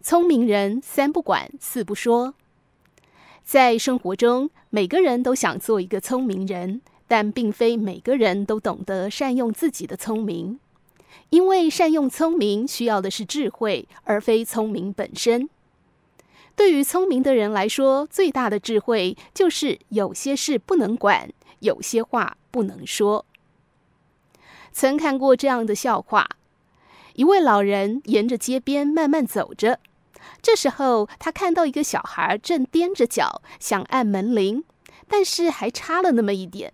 聪明人三不管，四不说。在生活中，每个人都想做一个聪明人，但并非每个人都懂得善用自己的聪明。因为善用聪明需要的是智慧，而非聪明本身。对于聪明的人来说，最大的智慧就是有些事不能管，有些话不能说。曾看过这样的笑话：一位老人沿着街边慢慢走着，这时候他看到一个小孩正踮着脚想按门铃，但是还差了那么一点。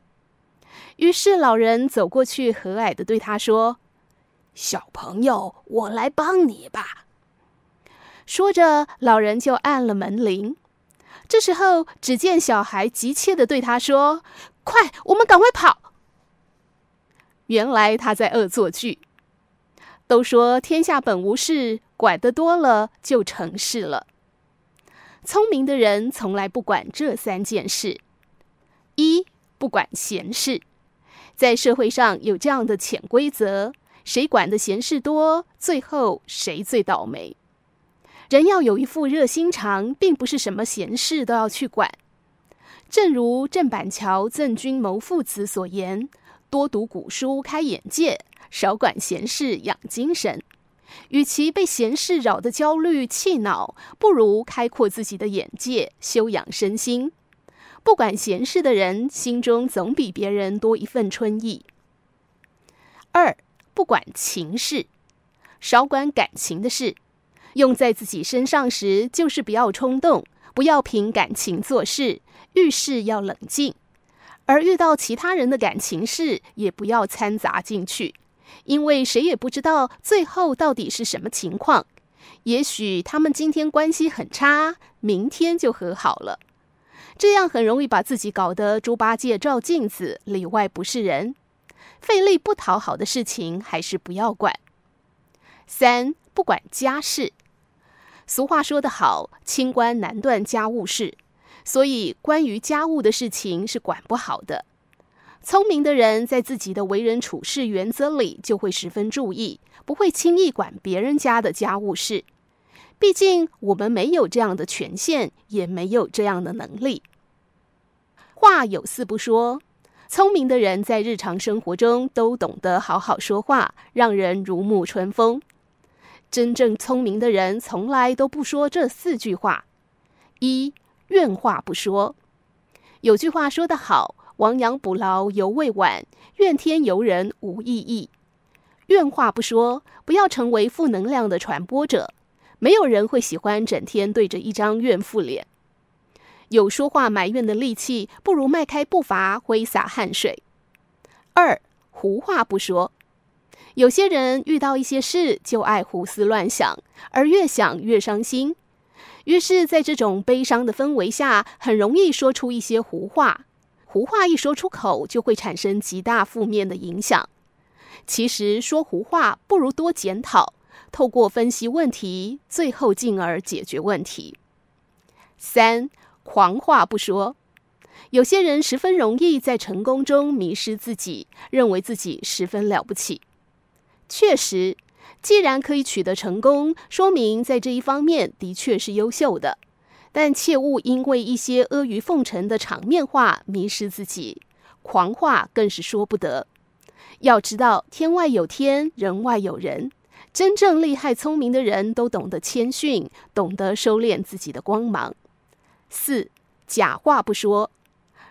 于是老人走过去，和蔼的对他说：“小朋友，我来帮你吧。”说着，老人就按了门铃。这时候，只见小孩急切的对他说：“快，我们赶快跑！”原来他在恶作剧。都说天下本无事，管得多了就成事了。聪明的人从来不管这三件事：一、不管闲事。在社会上有这样的潜规则：谁管的闲事多，最后谁最倒霉。人要有一副热心肠，并不是什么闲事都要去管。正如郑板桥、郑君谋父子所言：“多读古书开眼界，少管闲事养精神。”与其被闲事扰得焦虑气恼，不如开阔自己的眼界，修养身心。不管闲事的人，心中总比别人多一份春意。二，不管情事，少管感情的事。用在自己身上时，就是不要冲动，不要凭感情做事，遇事要冷静；而遇到其他人的感情事，也不要掺杂进去，因为谁也不知道最后到底是什么情况。也许他们今天关系很差，明天就和好了，这样很容易把自己搞得猪八戒照镜子，里外不是人。费力不讨好的事情，还是不要管。三，不管家事。俗话说得好，清官难断家务事，所以关于家务的事情是管不好的。聪明的人在自己的为人处事原则里就会十分注意，不会轻易管别人家的家务事。毕竟我们没有这样的权限，也没有这样的能力。话有四不说，聪明的人在日常生活中都懂得好好说话，让人如沐春风。真正聪明的人从来都不说这四句话：一、怨话不说。有句话说得好：“亡羊补牢犹未晚，怨天尤人无意义。”怨话不说，不要成为负能量的传播者。没有人会喜欢整天对着一张怨妇脸。有说话埋怨的力气，不如迈开步伐挥洒汗水。二、胡话不说。有些人遇到一些事就爱胡思乱想，而越想越伤心，于是，在这种悲伤的氛围下，很容易说出一些胡话。胡话一说出口，就会产生极大负面的影响。其实说胡话不如多检讨，透过分析问题，最后进而解决问题。三、狂话不说。有些人十分容易在成功中迷失自己，认为自己十分了不起。确实，既然可以取得成功，说明在这一方面的确是优秀的。但切勿因为一些阿谀奉承的场面话迷失自己，狂话更是说不得。要知道，天外有天，人外有人。真正厉害聪明的人都懂得谦逊，懂得收敛自己的光芒。四，假话不说。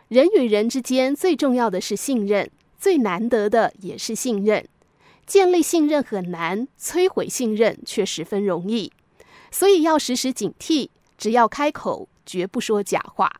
人与人之间最重要的是信任，最难得的也是信任。建立信任很难，摧毁信任却十分容易，所以要时时警惕。只要开口，绝不说假话。